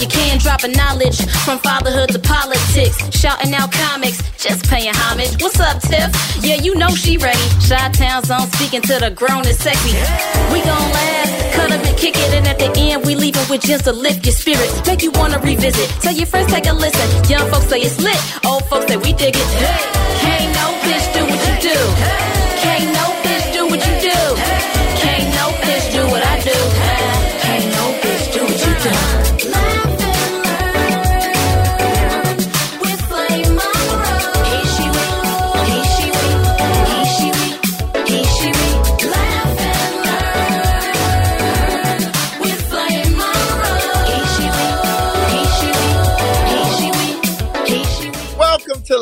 You can. Dropping knowledge from fatherhood to politics. Shouting out comics, just paying homage. What's up, Tiff? Yeah, you know she ready. Shy Town Zone speaking to the grown and sexy. We gon' laugh, cut up and kick it, and at the end, we leaving with just to lift your spirits. Make you wanna revisit. Tell your friends, take a listen. Young folks say it's lit, old folks say we dig it. Can't no bitch do what you do.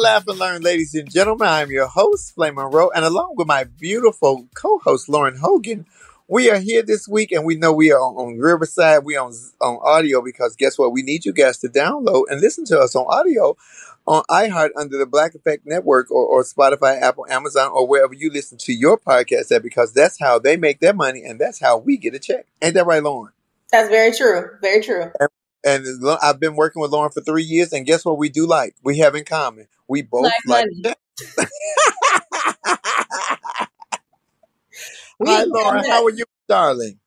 Laugh and Learn, ladies and gentlemen. I'm your host, Flame Monroe, and along with my beautiful co host, Lauren Hogan, We are here this week, and we know we are on, on Riverside. We on on audio because guess what? We need you guys to download and listen to us on audio on iHeart under the Black Effect Network or, or Spotify, Apple, Amazon, or wherever you listen to your podcast at, because that's how they make their money and that's how we get a check. Ain't that right, Lauren? That's very true. Very true. And Lo- I've been working with Lauren for three years, and guess what we do like? We have in common. We both Like like. Hi, Lauren. How are you, darling?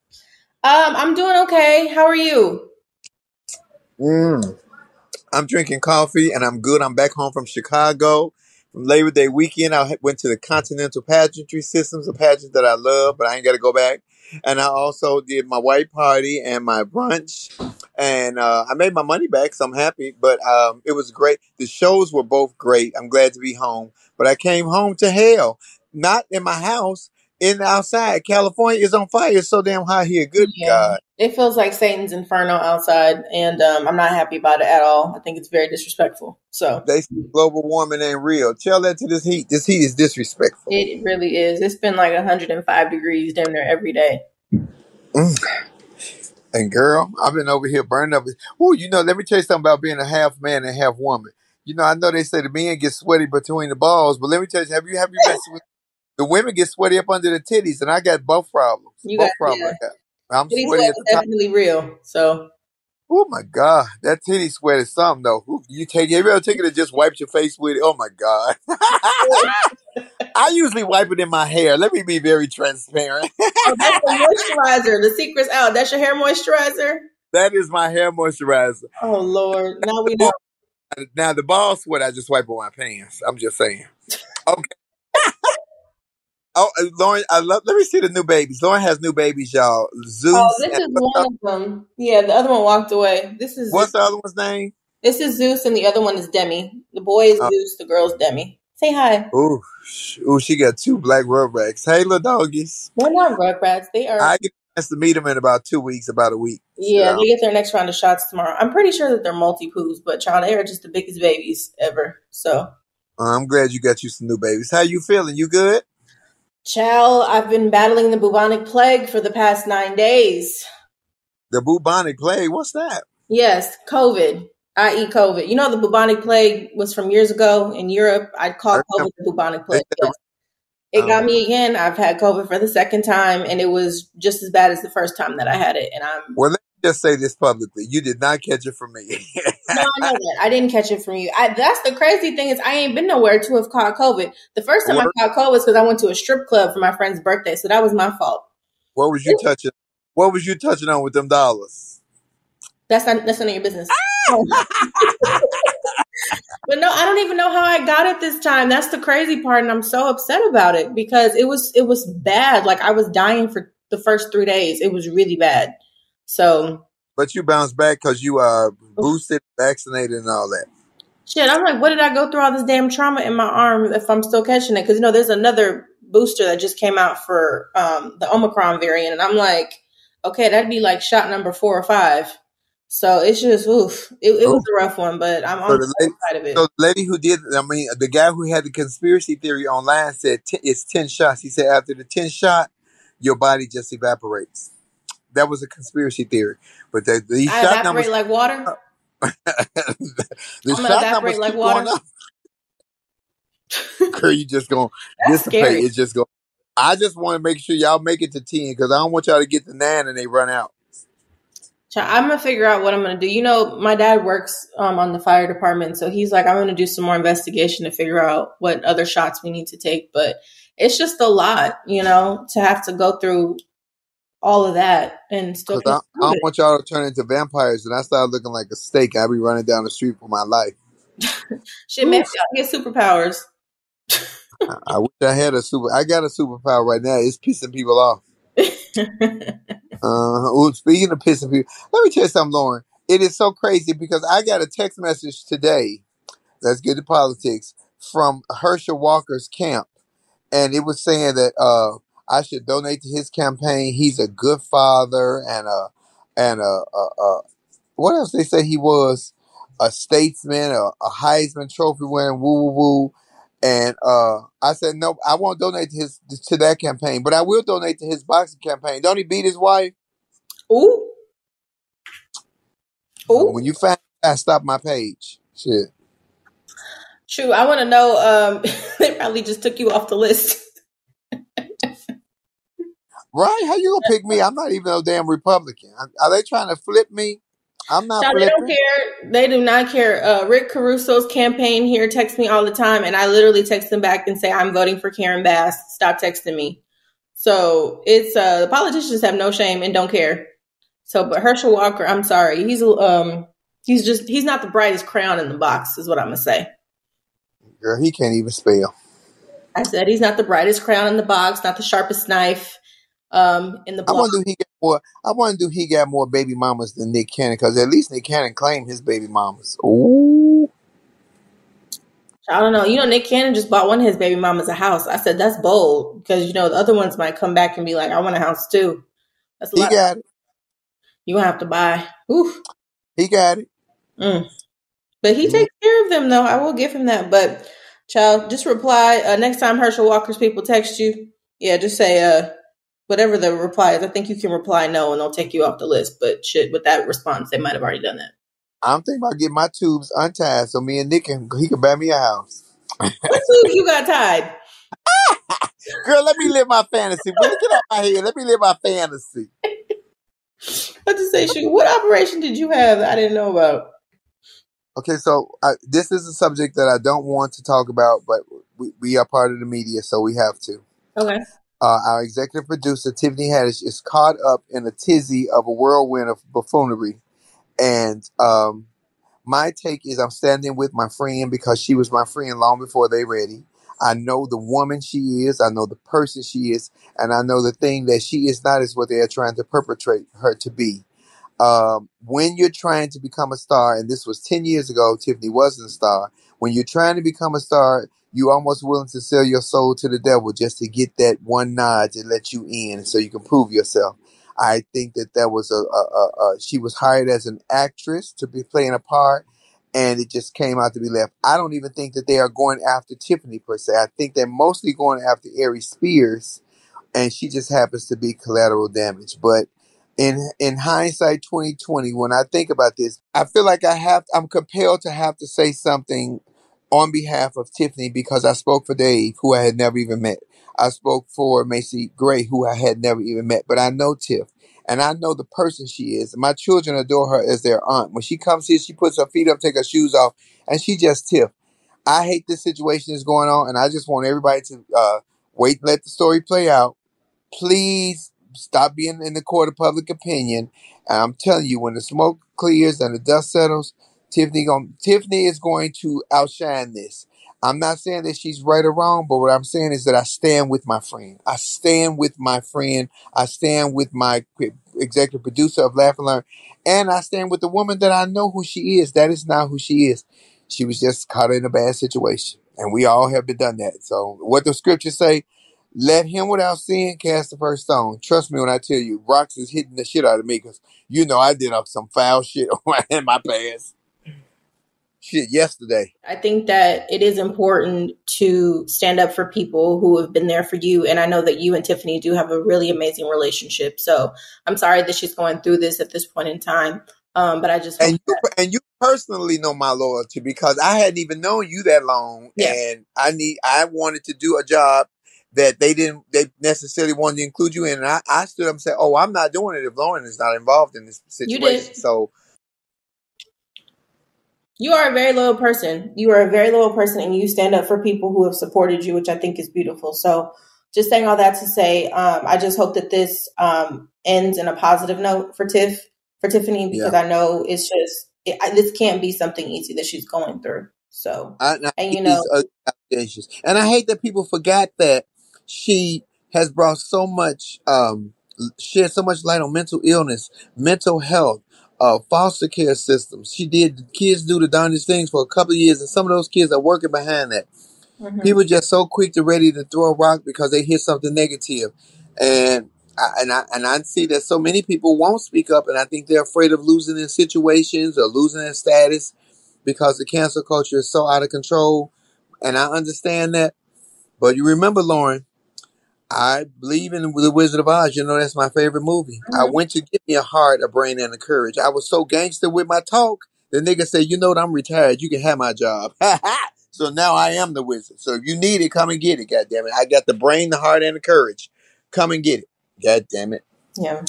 Um, I'm doing okay. How are you? Mm. I'm drinking coffee and I'm good. I'm back home from Chicago. From Labor Day weekend, I went to the Continental Pageantry Systems, a pageant that I love, but I ain't got to go back. And I also did my white party and my brunch, and uh, I made my money back, so I'm happy. But um, it was great. The shows were both great. I'm glad to be home, but I came home to hell, not in my house, in the outside. California is on fire. It's so damn hot here. Good Yeah. God. It feels like Satan's inferno outside, and um, I'm not happy about it at all. I think it's very disrespectful. So They say global warming ain't real. Tell that to this heat. This heat is disrespectful. it really is. It's been like 105 degrees damn near every day. Mm. And girl, I've been over here burning up. Oh, you know, let me tell you something about being a half man and half woman. You know, I know they say the men get sweaty between the balls, but let me tell you, have you have you messed with the women get sweaty up under the titties, and I got both problems. You both got problems yeah. I Titty sweaty sweat at is the top. definitely real. So Oh my god, that titty sweat is something though. You take have you ever taken it and just wiped your face with it? Oh my god. I usually wipe it in my hair. Let me be very transparent. oh, that's the moisturizer. The secret's out. That's your hair moisturizer. that is my hair moisturizer. Oh Lord, now we know. Now the ball sweat, I just wipe on my pants. I'm just saying. Okay. Oh, uh, Lauren, I love. Let me see the new babies. Lauren has new babies, y'all. Zeus. Oh, this is one of them. Yeah, the other one walked away. This is what's the other one's name? this is Zeus, and the other one is Demi. The boy is Uh, Zeus. The girl's Demi. Say hi. ooh, sh- ooh, she got two black rugrats. Hey, little doggies. They're not rugrats. They are. I get a chance to meet them in about two weeks, about a week. Yeah, So they get their next round of shots tomorrow. I'm pretty sure that they're Maltipoos, but child, they are just the biggest babies ever. So, I'm glad you got you some new babies. How you feeling? You good? child, I've been battling the bubonic plague for the past nine days. The bubonic plague. What's that? Yes, COVID, i.e., COVID. You know, the bubonic plague was from years ago in Europe. I called COVID the bubonic plague. Yes. It got Oh, me again. I've had COVID for the second time, and it was just as bad as the first time that I had it. And I'm well, let me just say this publicly. You did not catch it from me. no, I know that I didn't catch it from you. I, that's the crazy thing is I ain't been nowhere to have caught COVID. The first time I caught COVID was because I went to a strip club for my friend's birthday, so that was my fault. what was you touching? What was you touching on with them dollars? That's not that's none of your business. But no, I don't even know how I got it this time. That's the crazy part, and I'm so upset about it because it was it was bad. Like I was dying for the first three days. It was really bad. So But you bounced back because you are boosted, vaccinated, and all that. shit, I'm like, what did I go through all this damn trauma in my arm if I'm still catching it? Because you know, there's another booster that just came out for um, the Omicron variant, and I'm like, okay, that'd be like shot number four or five. So it's just, oof, it, it was a rough one, but I'm so on the lady, side of it. so the lady who did, I mean, the guy who had the conspiracy theory online said t- it's ten shots. He said after the ten shot, your body just evaporates. That was a conspiracy theory, but the, the I shot evaporate numbers, like water. the I'm shot evaporate numbers like keep going water. up. Girl, you just gonna dissipate. scary. It's just going. I just want to make sure y'all make it to ten because I don't want y'all to get to nine and they run out. So I'm gonna figure out what I'm gonna do. You know, my dad works um, on the fire department, so he's like, I'm gonna do some more investigation to figure out what other shots we need to take. But it's just a lot, you know, to have to go through all of that and still I, I don't want y'all to turn into vampires and I start looking like a steak. I'll be running down the street for my life. Shit, maybe Oof. I'll get superpowers. I I wish I had a super. I got a superpower right now. It's pissing people off. Uh, speaking of pissing people, let me tell you something, Lauren. It is so crazy because I got a text message today. Let's get to politics from Herschel Walker's camp, and it was saying that uh, I should donate to his campaign. He's a good father and a and a, a, a what else they say he was a statesman, a, a Heisman Trophy winner, woo woo woo. And uh, I said, no, I won't donate to his to that campaign, but I will donate to his boxing campaign. Don't he beat his wife? Ooh. Ooh. When you find, I stop my page. Shit. True. I want to know. Um, they probably just took you off the list. Right? How you gonna pick me? I'm not even a damn Republican. Are are they trying to flip me? I'm not Child, they don't care. They do not care. Uh, Rick Caruso's campaign here texts me all the time, and I literally text them back and say, "I'm voting for Karen Bass. Stop texting me." So it's uh, the politicians have no shame and don't care. So, but Herschel Walker, I'm sorry, he's um, he's just he's not the brightest crown in the box, is what I'm gonna say. Girl, he can't even spell. I said he's not the brightest crown in the box, not the sharpest knife um, in the I block. wonder do he got more. I wonder do he got more baby mamas than Nick Cannon? Because at least Nick Cannon claimed his baby mamas. Ooh, I don't know. You know, Nick Cannon just bought one of his baby mamas a house. I said that's bold because you know the other ones might come back and be like, "I want a house too." That's a he lot. got it. You gonna have to buy. Oof. He got it. Mm. But he takes care of them, though. I will give him that. But, child, just reply uh, next time Herschel Walker's people text you. Yeah, just say uh whatever the reply is. I think you can reply no, and they'll take you off the list. But shit, with that response, they might have already done that. I'm thinking about getting my tubes untied so me and Nick can he can buy me a house. What tubes you got tied? Girl, let me live my fantasy. Get out my head? Let me live my fantasy. I just say, shoot, what operation did you have that I didn't know about? Okay, so uh, this is a subject that I don't want to talk about, but we, we are part of the media, so we have to. Okay. Uh, our executive producer, Tiffany Haddish, is caught up in a tizzy of a whirlwind of buffoonery. And um, my take is I'm standing with my friend because she was my friend long before they ready. I know the woman she is, I know the person she is, and I know the thing that she is not is what they are trying to perpetrate her to be. Um, when you're trying to become a star, and this was 10 years ago, Tiffany wasn't a star. When you're trying to become a star, you almost willing to sell your soul to the devil just to get that one nod to let you in so you can prove yourself. I think that that was a, a, a, a she was hired as an actress to be playing a part, and it just came out to be left. I don't even think that they are going after Tiffany per se. I think they're mostly going after Aries Spears, and she just happens to be collateral damage. But in in hindsight 2020 when i think about this i feel like i have i'm compelled to have to say something on behalf of tiffany because i spoke for dave who i had never even met. I spoke for macy gray who i had never even met but i know tiff and i know the person she is. My children adore her as their aunt. When she comes here she puts her feet up take her shoes off and she just tiff. I hate this situation that's going on and i just want everybody to uh, wait let the story play out. Please stop being in the court of public opinion. And I'm telling you, when the smoke clears and the dust settles, Tiffany going Tiffany is going to outshine this. I'm not saying that she's right or wrong, but what I'm saying is that I stand with my friend. I stand with my friend. I stand with my executive producer of Laugh and Learn, and I stand with the woman that I know who she is. That is not who she is. She was just caught in a bad situation, and we all have been done that. So, what the scriptures say, let him without sin cast the first stone. Trust me when I tell you, rocks is hitting the shit out of me because you know I did up some foul shit in my past. Shit, yesterday. I think that it is important to stand up for people who have been there for you. And I know that you and Tiffany do have a really amazing relationship. So I'm sorry that she's going through this at this point in time. Um, but I just And you and you personally know my loyalty because I hadn't even known you that long, Yeah. and I need I wanted to do a job that they didn't they necessarily wanted to include you in, and I, I stood up and said, "Oh, I'm not doing it if Lauren is not involved in this situation." So You are a very loyal person. You are a very loyal person, and you stand up for people who have supported you, which I think is beautiful. So, just saying all that to say, um, I just hope that this um, ends in a positive note for Tiff, for Tiffany, because yeah, I know it's just it, I, this can't be something easy that she's going through. So, I, and I and you know, allegations, and I hate that people forgot that she has brought so much um shed so much light on mental illness, mental health, uh, foster care systems. She did kids do the darndest things for a couple of years, and some of those kids are working behind that. mhm. People just so quick to ready to throw a rock because they hear something negative, and I, and I and I see that so many people won't speak up, and I think they're afraid of losing their situations or losing their status because the cancel culture is so out of control. and I understand that. But you remember, Lauren, I believe in the Wizard of Oz. You know that's my favorite movie. I Mhm. went to give me a heart, a brain, and a courage. I was so gangster with my talk. The nigga said, "You know what? I'm retired. You can have my job." so now I am the wizard. So if you need it, come and get it. God damn it! I got the brain, the heart, and the courage. Come and get it. God damn it! Yeah.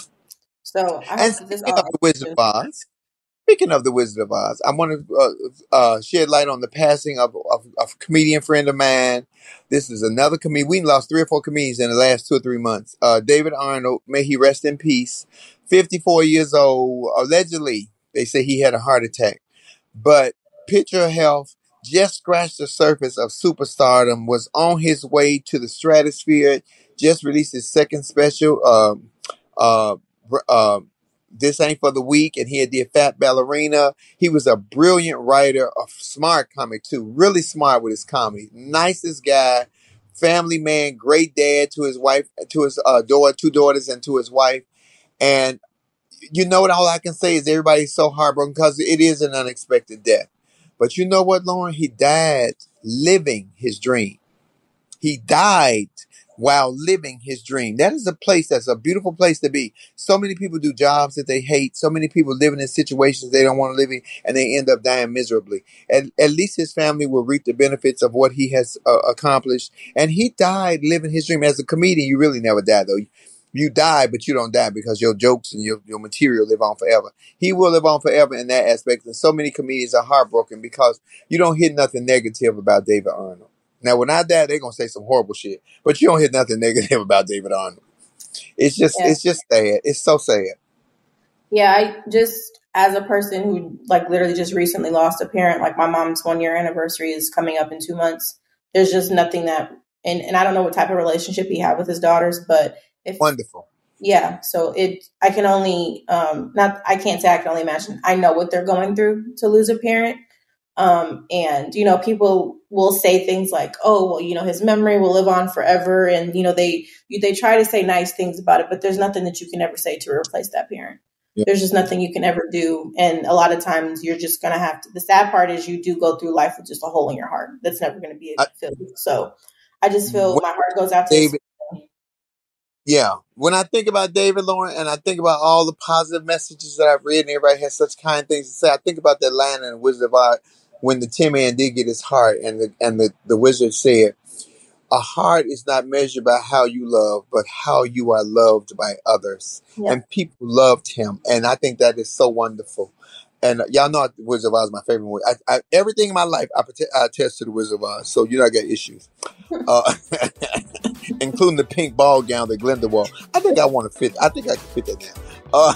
So I And hope that this speaking all of the Wizard of Oz, speaking of the Wizard of Oz, I want to uh, uh, shed light on the passing of, of, of a comedian friend of mine. This is another comedian. We lost three or four comedians in the last two or three months. Uh, David Arnold, may he rest in peace. 54 years old. Allegedly, they say he had a heart attack. But picture health just scratched the surface of superstardom, was on his way to the stratosphere, just released his second special. This ain't for the weak, and he had the Fat Ballerina. He was a brilliant writer, a smart comic too, really smart with his comedy. Nicest guy, family man, great dad to his wife, to his uh, daughter, two daughters, and to his wife. And you know what? All I can say is everybody's so heartbroken because it is an unexpected death. But you know what, Lauren? He died living his dream. He died while living his dream. That is a place that's a beautiful place to be. So many people do jobs that they hate. So many people living in situations they don't want to live in, and they end up dying miserably. At, at least his family will reap the benefits of what he has uh, accomplished. And he died living his dream. As a comedian, you really never die, though. You die, but you don't die because your jokes and your, your material live on forever. He will live on forever in that aspect. And so many comedians are heartbroken because you don't hear nothing negative about David Arnold. Now, when I die, they're gonna say some horrible shit, but you don't hear nothing negative about David Arnold. It's just, Yeah. it's just sad. It's so sad. Yeah, I just as a person who like literally just recently lost a parent, like my mom's one year anniversary is coming up in two months. There's just nothing that and, and I don't know what type of relationship he had with his daughters, but if Wonderful. yeah, so it I can only um not I can't say I can only imagine. I know what they're going through to lose a parent. Um and you know, people will say things like, "Oh, well, you know, his memory will live on forever." And you know, they they try to say nice things about it, but there's nothing that you can ever say to replace that parent Yeah. there's just nothing you can ever do and a lot of times you're just gonna have to the sad part is you do go through life with just a hole in your heart that's never gonna be I, filled so i just feel my heart goes out to David, yeah. When I think about David Lauren, and I think about all the positive messages that I've read, and everybody has such kind things to say, I think about that line in Wizard of Oz when the Tin Man did get his heart, and the and the, the wizard said, "A heart is not measured by how you love, but how you are loved by others." yeah And people loved him, and I think that is so wonderful. And y'all know the Wizard of Oz is my favorite movie. I, I, everything in my life, I, prote- I attest to the Wizard of Oz, so you know I got issues, uh, including the pink ball gown that Glinda wore. I think I want to fit. I think I can fit that now. Uh,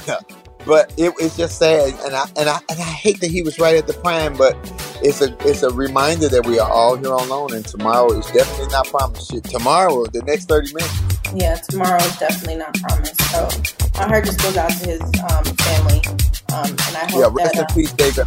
but it, it's just sad, and I and I and I hate that he was right at the prime. But it's a it's a reminder that we are all here on loan, and tomorrow is definitely not promised. Shit, tomorrow, the next thirty minutes. yeah tomorrow is definitely not promised so my heart just goes out to his um, family um, and i hope Yeah, rest that in uh, peace, David.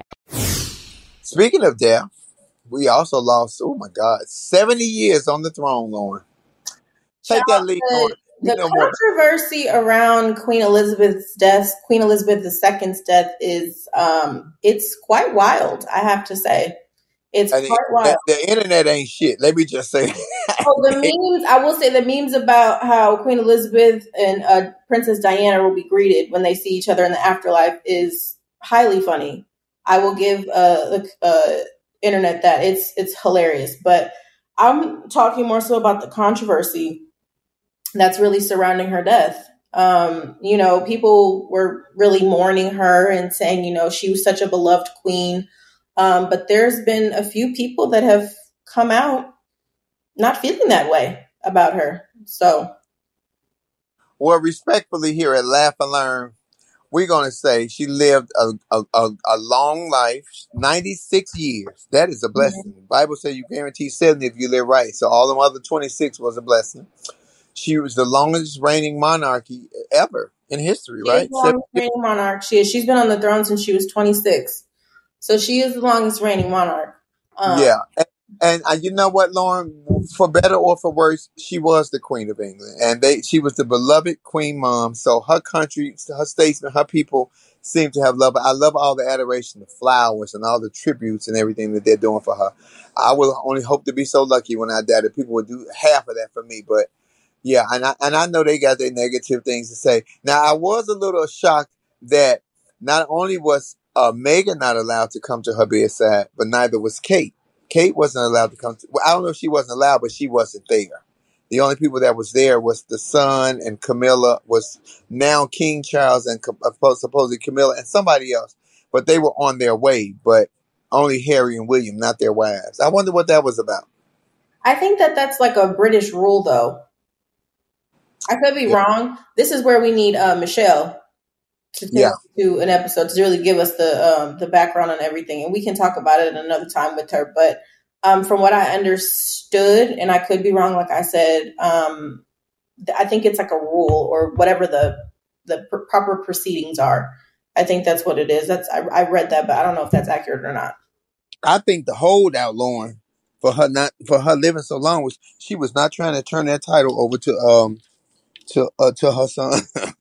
Speaking of death, we also lost, oh my God, 70 years on the throne, Lauren. Take that lead, Lauren. The controversy around Queen Elizabeth's death, Queen Elizabeth II's death, is um, it's quite wild. I have to say, it's And quite the, wild. the, the internet ain't shit. Let me just say. Oh, the memes! I will say the memes about how Queen Elizabeth and uh, Princess Diana will be greeted when they see each other in the afterlife is highly funny. I will give uh, the uh, internet that it's it's hilarious. But I'm talking more so about the controversy that's really surrounding her death. Um, you know, people were really mourning her and saying, you know, she was such a beloved queen. Um, but there's been a few people that have come out not feeling that way about her. So Well, respectfully, here at Laugh and Learn, we're going to say she lived a, a, a, a long life, 96 years. That is a blessing. The Bible says you guarantee 70 if you live right. So all the other 26 was a blessing. She was the longest reigning monarchy ever in history, she right? the longest reigning monarch. She is. She's been on the throne since she was 26. So she is the longest reigning monarch. Um, Yeah. And, and uh, you know what, Lauren? For better or for worse, she was the Queen of England. And they she was the beloved Queen Mom. So her country, her statesmen, her people seem to have love. I love all the adoration, the flowers, and all the tributes and everything that they're doing for her. I will only hope to be so lucky when I die that people would do half of that for me. But yeah, and I, and I know they got their negative things to say. Now, I was a little shocked that not only was uh, Meghan not allowed to come to her bedside, but neither was Kate. Kate wasn't allowed to come. To, well, I don't know if she wasn't allowed, but she wasn't there. The only people that was there was the son and Camilla was now King Charles and uh, supposedly Camilla and somebody else, but they were on their way. But only Harry and William, not their wives. I wonder what that was about. I think that that's like a British rule, though. I could be Yeah, wrong. This is where we need uh, Michelle to take yeah. an episode to really give us the um, the background on everything, and we can talk about it another time with her. But um, from what I understood, and I could be wrong, like I said, um, th- I think it's like a rule or whatever the the pr- proper proceedings are. I think that's what it is. That's I, I read that, but I don't know if that's accurate or not. I think the holdout, Lauren, for her not for her living so long was she was not trying to turn that title over to um to uh, to her son.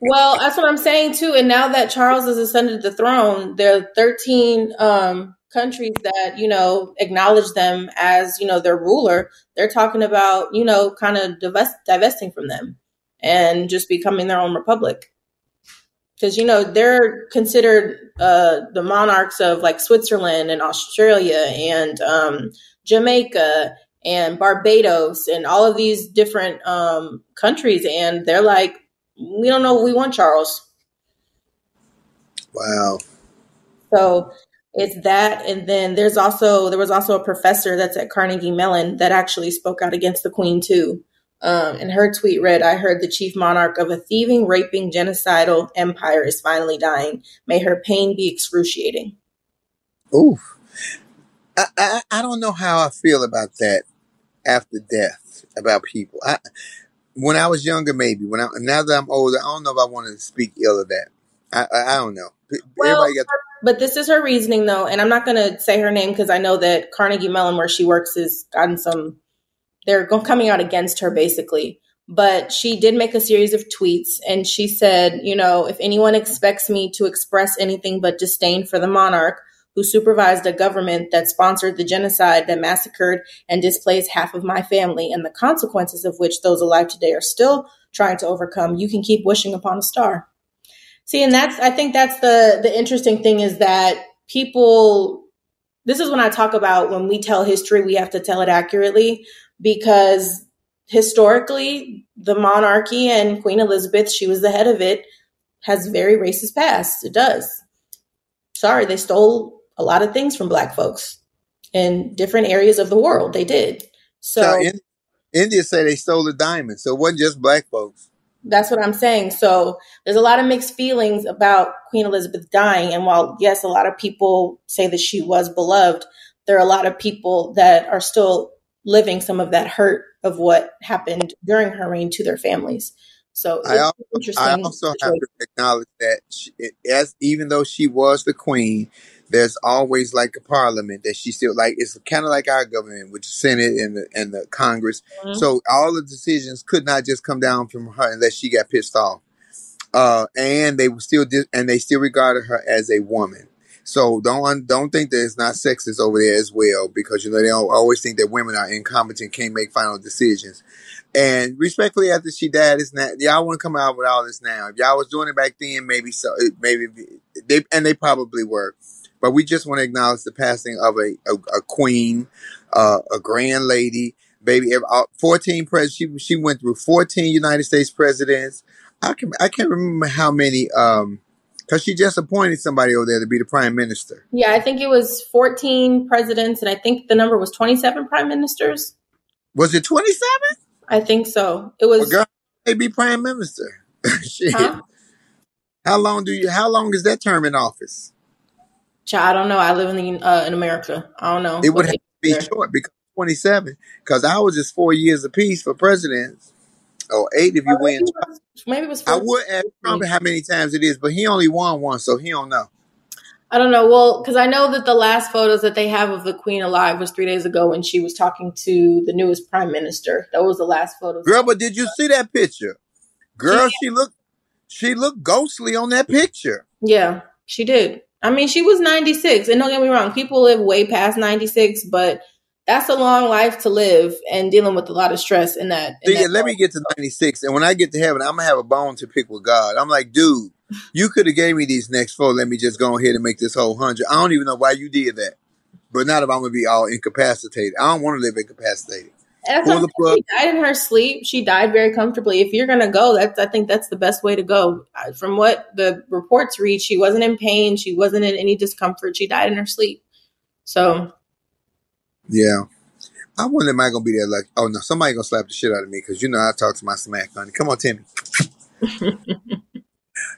Well, that's what I'm saying too. And now that Charles has ascended the throne, there are 13 um, countries that you know acknowledge them as you know their ruler. They're talking about you know kind of divest, divesting from them and just becoming their own republic. because you know they're considered uh, the monarchs of like Switzerland and Australia and um, Jamaica and Barbados and all of these different um, countries, and they're like, we don't know what we want, Charles. Wow. So it's that, and then there's also there was also a professor that's at Carnegie Mellon that actually spoke out against the Queen too. Um, and her tweet read, I heard the chief monarch of a thieving, raping, genocidal empire is finally dying. May her pain be excruciating. Ooh. I, I, I don't know how I feel about that after death, about people. I, when I was younger, maybe. When I now that I'm older, I don't know if I want to speak ill of that. I I, I don't know. Well, got but this is her reasoning though, and I'm not going to say her name because I know that Carnegie Mellon, where she works, has gotten some. They're coming out against her basically. But she did make a series of tweets, and she said, you know, if anyone expects me to express anything but disdain for the monarch who supervised a government that sponsored the genocide that massacred and displaced half of my family, and the consequences of which those alive today are still trying to overcome, you can keep wishing upon a star. See, and that's I think that's the the interesting thing is that people this is when I talk about when we tell history, we have to tell it accurately because historically the monarchy and Queen Elizabeth, she was the head of it, has very racist past. It does. Sorry, they stole a lot of things from black folks in different areas of the world. They did. So Now, in, India say they stole the diamond, so it wasn't just black folks. That's what I'm saying. So there's a lot of mixed feelings about Queen Elizabeth dying. And while, yes, a lot of people say that she was beloved, there are a lot of people that are still living some of that hurt of what happened during her reign to their families. So I also. I also have to acknowledge that she, as even though she was the queen, there's always like a parliament that she still like. It's kind of like our government with the Senate and the and the Congress. Mhm. So all the decisions could not just come down from her unless she got pissed off. Uh, and they were still di- and they still regarded her as a woman. So don't don't think that it's not sexist over there as well because you know they al- always think that women are incompetent, can't make final decisions. And respectfully, after she died, it's not y'all want to come out with all this now. If y'all was doing it back then, maybe so, maybe they and they probably were. But we just want to acknowledge the passing of a a, a queen, uh, a grand lady, baby. uh, Fourteen pres. She she went through fourteen United States presidents. I can I can't remember how many. Um, because she just appointed somebody over there to be the prime minister. Yeah, I think it was 14 presidents, and I think the number was 27 prime ministers. Was it twenty seven? I think so. It Well, was. girl, they be prime minister. Shit. Huh? How long do you? How long is that term in office? I don't know. I live in the uh, in America. I don't know. It would have to be there. short because twenty seven. Because I was just four years apiece for presidents, or eight if you win. maybe it was, maybe it was I 14. would ask Trump how many times it is, but he only won one, so he don't know. I don't know. Well, because I know that the last photos that they have of the Queen alive was three days ago when she was talking to the newest prime minister. That was the last photo. Girl, but did you see that picture? Girl, she looked she looked ghostly on that picture. Yeah, she did. I mean, she was 96. And don't get me wrong, people live way past 96, but that's a long life to live and dealing with a lot of stress in that. In See, that let me get to 96, and when I get to heaven, I'm gonna have a bone to pick with God. I'm like, dude, you could have gave me these next four. Let me just go ahead and make this whole hundred. I don't even know why you did that, but not if I'm gonna be all incapacitated. I don't want to live incapacitated. That's Pull the plug. she died in her sleep. She died very comfortably. If you're gonna go, that's I think that's the best way to go. From what the reports read, she wasn't in pain. She wasn't in any discomfort. She died in her sleep. So Yeah. I wonder am I gonna be there like oh no, somebody gonna slap the shit out of me because you know I talk to my smack honey. Come on, Timmy.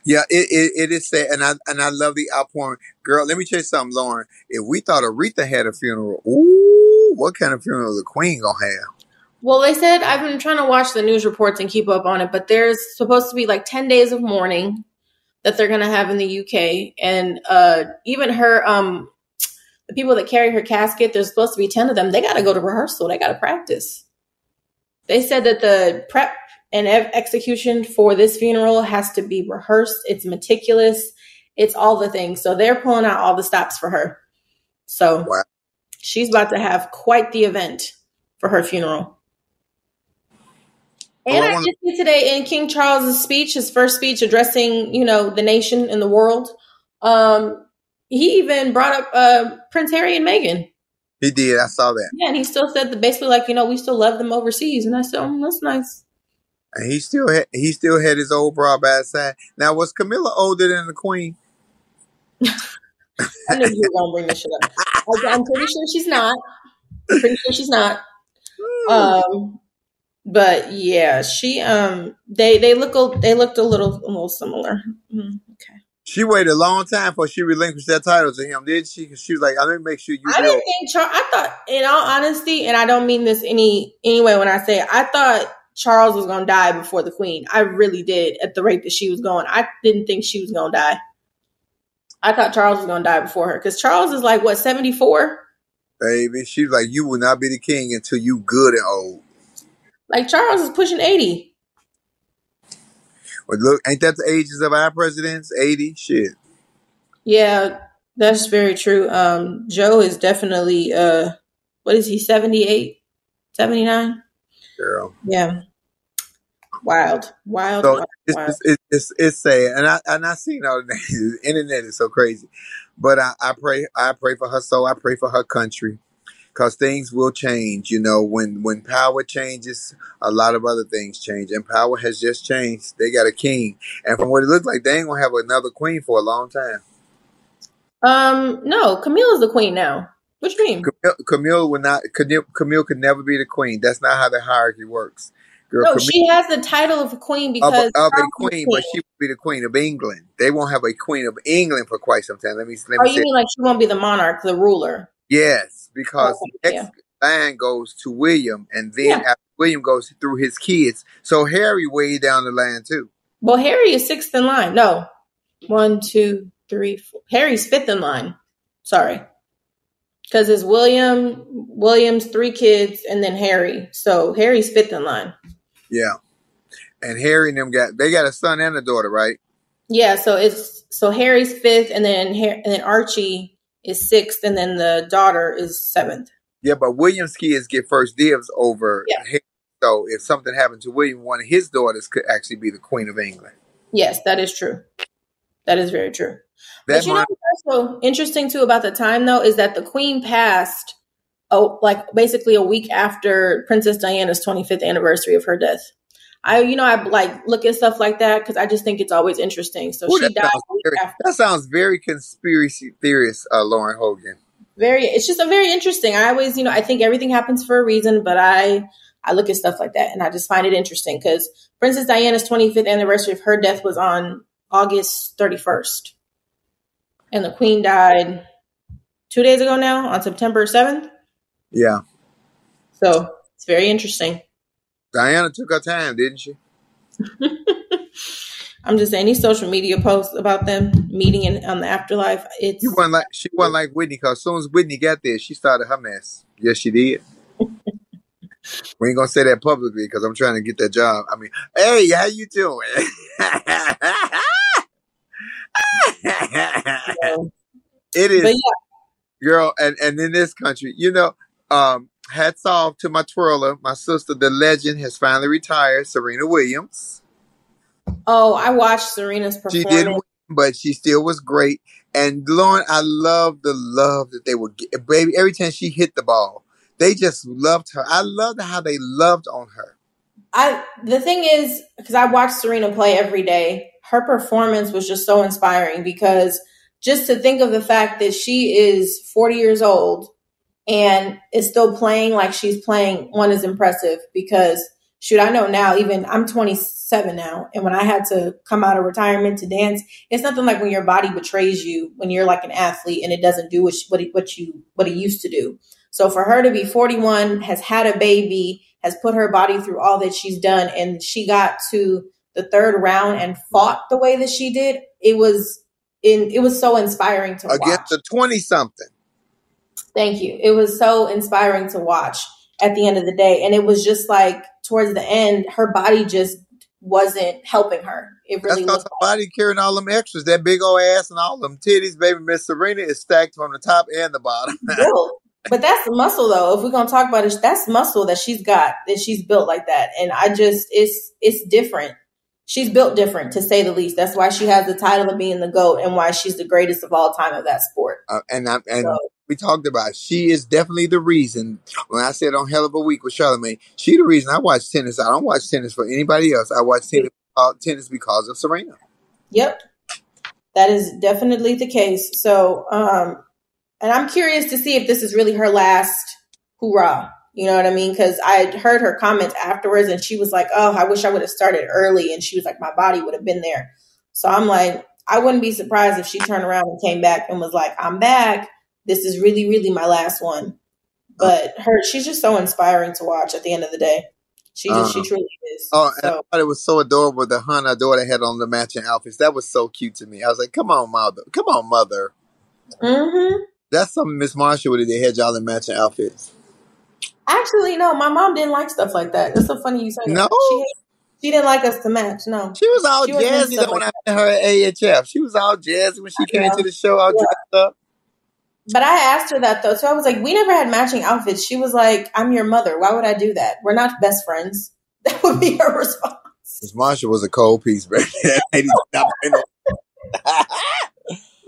Yeah, it, it, it is sad, and I and I love the outpouring. Girl, let me tell you something, Lauren. If we thought Aretha had a funeral, ooh, what kind of funeral the Queen gonna have? Well, they said I've been trying to watch the news reports and keep up on it, but there's supposed to be like 10 days of mourning that they're going to have in the UK and uh even her um the people that carry her casket, there's supposed to be 10 of them. They got to go to rehearsal. They got to practice. They said that the prep and ev- execution for this funeral has to be rehearsed. It's meticulous. It's all the things. So they're pulling out all the stops for her. So Wow. she's about to have quite the event for her funeral. And I I did see today in King Charles's speech, his first speech addressing, you know, the nation and the world. Um, he even brought up uh, Prince Harry and Meghan. He did. I saw that. Yeah, and he still said that basically, like, you know, we still love them overseas. And I said, oh, that's nice. And he still had he still had his old bra by his side. Now was Camilla older than the Queen? I knew you were to bring this shit up. I, I'm pretty sure she's not. I'm pretty sure she's not. Um, but yeah, she um they they look a, they looked a little a little similar. Okay. She waited a long time before she relinquished that title to him, did she? she was like, "I'm gonna make sure you I know." didn't think Charles. I thought, in all honesty, and I don't mean this any anyway when I say it, I thought Charles was going to die before the Queen. I really did at the rate that she was going. I didn't think she was going to die. I thought Charles was going to die before her because Charles is like what seventy four. Baby, she was like, "You will not be the king until you good and old." Like Charles is pushing eighty. But look, ain't that the ages of our presidents? Eighty, shit. Yeah, that's very true. Um, Joe is definitely uh, what is he 78, 79? Girl. Yeah, wild, wild, So wild, it's, wild. it's, it's, it's, sad, and I and I seen all the the internet is so crazy, but I, I pray I pray for her soul. I pray for her country, because things will change. You know, when when power changes, a lot of other things change, and power has just changed. They got a king, and from what it looks like, they ain't gonna have another queen for a long time. Um, no, Camilla is the queen now. What you mean? Camilla, Camilla will not. Camilla, Camilla could never be the queen. That's not how the hierarchy works. Girl, No, Camilla, she has the title of a queen of, because a, of a is queen, but she will be the queen of England. They won't have a queen of England for quite some time. Let me let Oh, me you say mean like she won't be the monarch, the ruler? Yes, oh, because Okay, the yeah. next line goes to William, and then Yeah. after William goes through his kids. So Harry way down the line too. Well, Harry is sixth in line. No, one, two, three, four. Harry's fifth in line. Sorry, because it's William, William's three kids, and then Harry. So Harry's fifth in line. Yeah, and Harry and them got they got a son and a daughter, right? Yeah, so it's so Harry's fifth, and then and then Archie is sixth, and then the daughter is seventh. Yeah, but William's kids get first dibs over Yeah. Harry. So if something happened to William, one of his daughters could actually be the queen of England. Yes, that is true. That is very true. That but you know what's also interesting too about the time though is that the queen passed oh like basically a week after Princess Diana's 25th anniversary of her death. I you know I like look at stuff like that because I just think it's always interesting. So Ooh, she that, died sounds very, that sounds very conspiracy theorist, uh, Lauren Hogan. Very it's just a very interesting. I always you know I think everything happens for a reason, but I I look at stuff like that and I just find it interesting because Princess Diana's 25th anniversary of her death was on August 31st. And the queen died two days ago now on September 7th. Yeah, So it's very interesting. Diana took her time, didn't she? I'm just saying these social media posts about them meeting in on the afterlife. It's She wasn't like she wasn't like Whitney because as soon as Whitney got there, she started her mess. Yes, she did. we ain't gonna say that publicly because I'm trying to get that job. I mean, hey, how you doing? it is, yeah, girl, and and in this country, you know, um, hats off to my twirler, my sister, the legend has finally retired, Serena Williams. oh, I watched Serena's She performance. did win, but she still was great. And Lauren, I love the love that they would get. Baby, every time she hit the ball, they just loved her. I loved how they loved on her. I the thing is because I watch Serena play every day. Her performance was just so inspiring because just to think of the fact that she is 40 years old and is still playing like she's playing. One is impressive because shoot I know now even I'm 27 now and when I had to come out of retirement to dance it's nothing like when your body betrays you when you're like an athlete and it doesn't do what what it, what you what it used to do. So for her to be 41 has had a baby has put her body through all that she's done and she got to the third round and fought the way that she did it was in it was so inspiring to watch Against the 20 something. Thank you. It was so inspiring to watch at the end of the day. And it was just like towards the end, her body just wasn't helping her. It That's really because looked her body carrying all them extras. That big old ass and all them titties, baby. Miss Serena is stacked from the top and the bottom. built. but that's muscle though. If we're gonna talk about it, that's muscle that she's got that she's built like that. And I just it's it's different. She's built different to say the least. That's why she has the title of being the GOAT and why she's the greatest of all time of that sport. Uh, and I, and so, we talked about it. she is definitely the reason. When I said on Hell of a Week with Charlamagne, she the reason I watch tennis. I don't watch tennis for anybody else. I watch tennis, uh, tennis because of Serena. Yep, that is definitely the case. So, um, and I'm curious to see if this is really her last hoorah. You know what I mean? Because I heard her comments afterwards, and she was like, "Oh, I wish I would have started early," and she was like, "My body would have been there." So I'm like, I wouldn't be surprised if she turned around and came back and was like, "I'm back. This is really, really my last one." But her, she's just so inspiring to watch. At the end of the day, she just, she truly is. Oh, so. I thought it was so adorable. The Hannah daughter had on the matching outfits. That was so cute to me. I was like, "Come on, mother. Come on, mother." Mm-hmm. That's something Miss Marshall would have. They had y'all in matching outfits. Actually, no, my mom didn't like stuff like that. That's so funny you say no? that. She, she didn't like us to match. No, she was all she jazzy though when I met her at AHF. She was all jazzy when she came to the show, all yeah. dressed up. But I asked her that though, so I was like, "We never had matching outfits." She was like, "I'm your mother. Why would I do that? We're not best friends." That would be her response. Miss Marsha was a cold piece, baby. that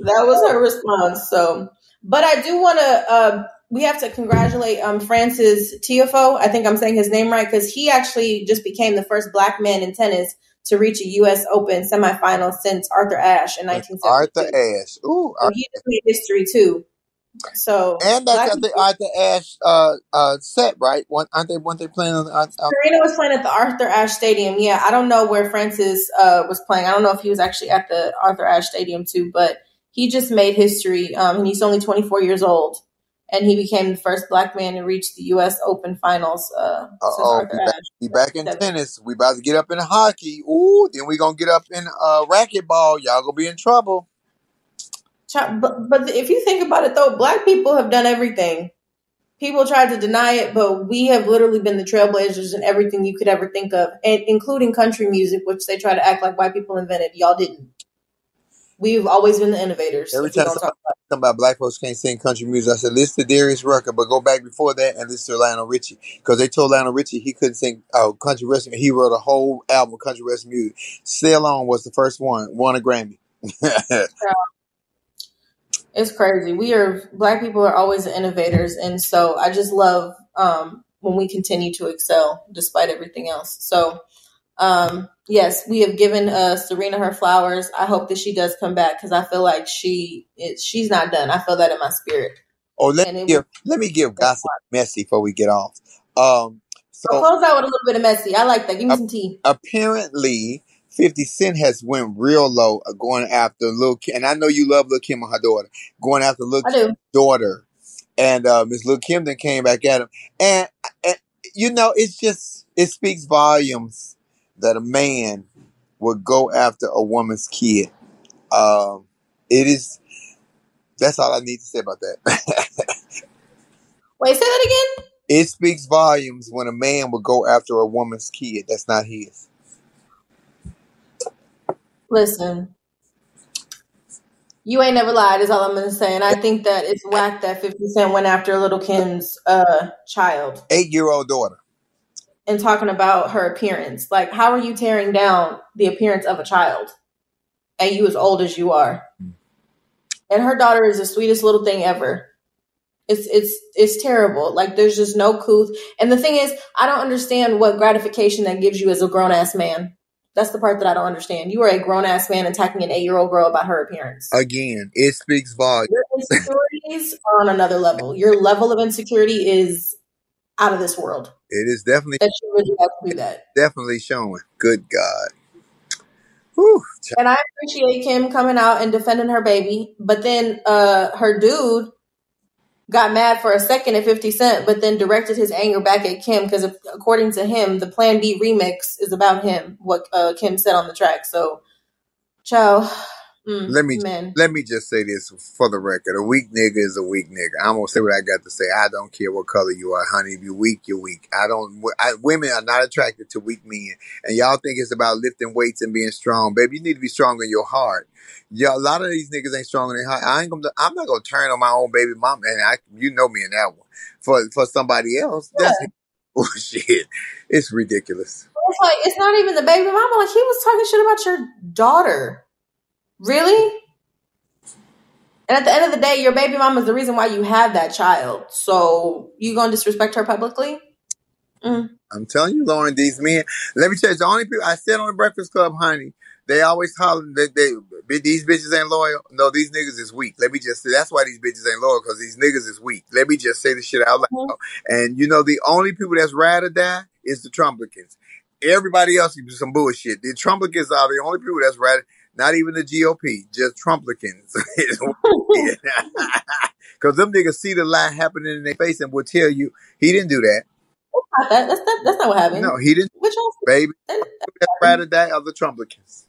was her response. So, but I do want to. Uh, we have to congratulate um, Frances Tiafoe. I think I'm saying his name right because he actually just became the first black man in tennis to reach a U.S. Open semifinal since Arthur Ashe in 1972. Arthur Ashe. Ooh, Arthur. he just made history too. So and that's at the Arthur Ashe uh, uh, set, right? One, aren't they? Weren't they playing on? Uh, Serena was playing at the Arthur Ashe Stadium. Yeah, I don't know where Frances uh, was playing. I don't know if he was actually at the Arthur Ashe Stadium too, but he just made history. Um, and he's only 24 years old and he became the first black man to reach the U.S. Open Finals. Uh, oh, we back, back in tennis. We about to get up in hockey. Ooh, then we gonna get up in uh, racquetball. Y'all gonna be in trouble. But, but if you think about it, though, black people have done everything. People tried to deny it, but we have literally been the trailblazers in everything you could ever think of, and including country music, which they try to act like white people invented. Y'all didn't. We've always been the innovators. Every time somebody, talk about black folks can't sing country music, I said listen to Darius Rucker, but go back before that and listen to Lionel Richie because they told Lionel Richie he couldn't sing uh, country western. He wrote a whole album of country western music. Sail On was the first one, won a Grammy. it's crazy. We are black people are always innovators, and so I just love um, when we continue to excel despite everything else. So um, yes, we have given uh, Serena her flowers. I hope that she does come back because I feel like she it, she's not done. I feel that in my spirit. Oh, let me give let me give gossip messy before we get off. Um, so I'll close out with a little bit of messy. I like that. Give me some tea. Apparently, Fifty Cent has went real low uh, going after Lil Kim, and I know you love Lil Kim and her daughter. Going after Lil Kim's daughter, and uh, Miss Lil Kim then came back at him, and, and you know it's just it speaks volumes that a man would go after a woman's kid. Um, it is. That's all I need to say about that. Wait, say that again. It speaks volumes when a man would go after a woman's kid that's not his. Listen, you ain't never lied. Is all I'm gonna say, and I think that it's whack that Fifty Cent went after Lil Kim's uh, child, eight year old daughter and talking about her appearance. Like, how are you tearing down the appearance of a child? And you as old as you are. And her daughter is the sweetest little thing ever. It's it's it's terrible. Like there's just no couth. And the thing is, I don't understand what gratification that gives you as a grown ass man. That's the part that I don't understand. You are a grown ass man attacking an eight year old girl about her appearance. Again, it speaks volumes. Your insecurities are on another level. Your level of insecurity is out of this world. It is definitely that really has to do that. Definitely showing. Good God. Whew. And I appreciate Kim coming out and defending her baby, but then uh, her dude got mad for a second at 50 Cent, but then directed his anger back at Kim because according to him, the Plan B remix is about him, what uh, Kim said on the track. So, Chow, Mm, Let me men. let me just say this for the record: a weak nigga is a weak nigga. I'm gonna say what I got to say. I don't care what color you are, honey. If you're weak, you're weak. I don't. I, women are not attracted to weak men, and y'all think it's about lifting weights and being strong, baby. You need to be strong in your heart. Yeah, a lot of these niggas ain't strong in their heart. I ain't gonna. I'm not gonna turn on my own baby mom, and I, you know me in that one. For for somebody else, that's bullshit. It's ridiculous. It's like it's not even the baby mama. Like he was talking shit about your daughter. Really? And at the end of the day, your baby mama is the reason why you have that child. So you gonna disrespect her publicly? Mm. I'm telling you, Lauren, these men. Let me tell you, the only people I said on the Breakfast Club, honey, they always holler that they these bitches ain't loyal. No, these niggas is weak. Let me just say that's why these bitches ain't loyal because these niggas is weak. Let me just say the shit out loud. And you know, the only people that's ride or die is the Trumplicans. Everybody else is some bullshit. The Trumplicans are the only people that's ride. Not even the GOP, just Trumplicans. Because them niggas see the lie happening in their face and will tell you he didn't do that. Not that. That's, that, that's not what happened. No, he didn't. Which one? Baby, that's ride or die of the Trumplicans.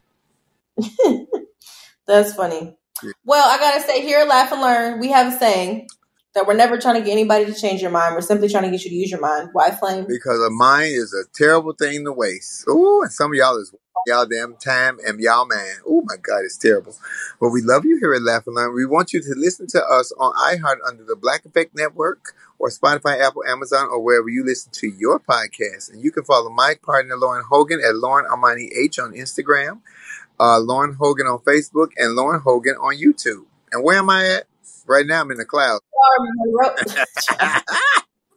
That's funny. Well, I gotta say, here at Laugh and Learn, we have a saying that we're never trying to get anybody to change your mind. We're simply trying to get you to use your mind. Why flame? Because a mind is a terrible thing to waste. Ooh, and some of y'all is y'all damn time and y'all man. Oh my God, it's terrible. But we love you here at Laugh and Learn. We want you to listen to us on iHeart under the Black Effect Network or Spotify, Apple, Amazon, or wherever you listen to your podcast. And you can follow my partner Lauren Hogan at Lauren Armani H on Instagram, uh, Lauren Hogan on Facebook, and Lauren Hogan on YouTube. And where am I at? Right now, I'm in the cloud. Monroe,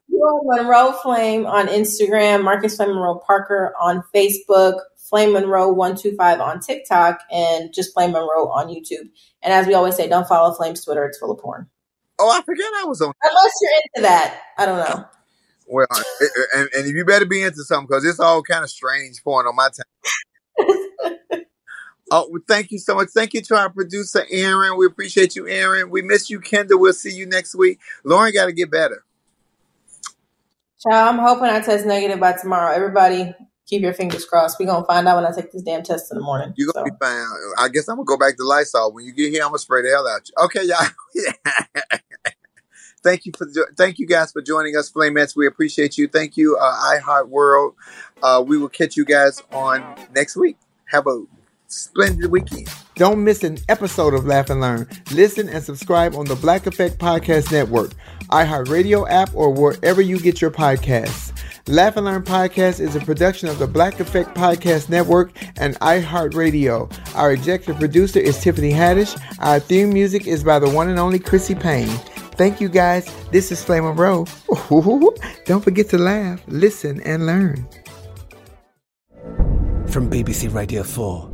Monroe Flame on Instagram, Marcus Flame Monroe Parker on Facebook, Flame Monroe one two five on TikTok, and just Flame Monroe on YouTube. And as we always say, don't follow Flame's Twitter; it's full of porn. Oh, I forget I was on. Unless you're into that, I don't know. Well, and, and you better be into something because it's all kind of strange porn on my time. Oh, well, thank you so much. Thank you to our producer, Aaron. We appreciate you, Aaron. We miss you, Kendall. We'll see you next week. Lauren got to get better. Child, I'm hoping I test negative by tomorrow. Everybody, keep your fingers crossed. We're gonna find out when I take this damn test in the morning. You're going to be fine. I guess I'm going to go back to Lysol. When you get here, I'm going to spray the hell out you. Okay, y'all. thank you for thank you guys for joining us, Flamettes. We appreciate you. Thank you, uh, iHeart World. Uh, we will catch you guys on next week. Have a splendid weekend. Don't miss an episode of Laugh and Learn. Listen and subscribe on the Black Effect Podcast Network, iHeartRadio app, or wherever you get your podcasts. Laugh and Learn Podcast is a production of the Black Effect Podcast Network and iHeartRadio. Our executive producer is Tiffany Haddish. Our theme music is by the one and only Chrissy Payne. Thank you guys. This is Flame Monroe. Don't forget to laugh, listen, and learn. From BBC Radio 4,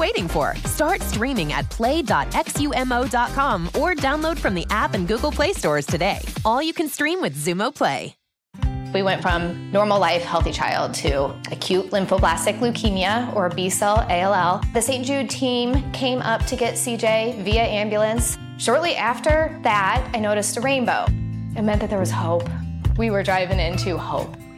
waiting for? Start streaming at play.xumo.com or download from the app and Google Play stores today. All you can stream with Xumo Play. We went from normal life, healthy child to acute lymphoblastic leukemia or B cell ALL. The St. Jude team came up to get CJ via ambulance. Shortly after that, I noticed a rainbow. It meant that there was hope. We were driving into hope.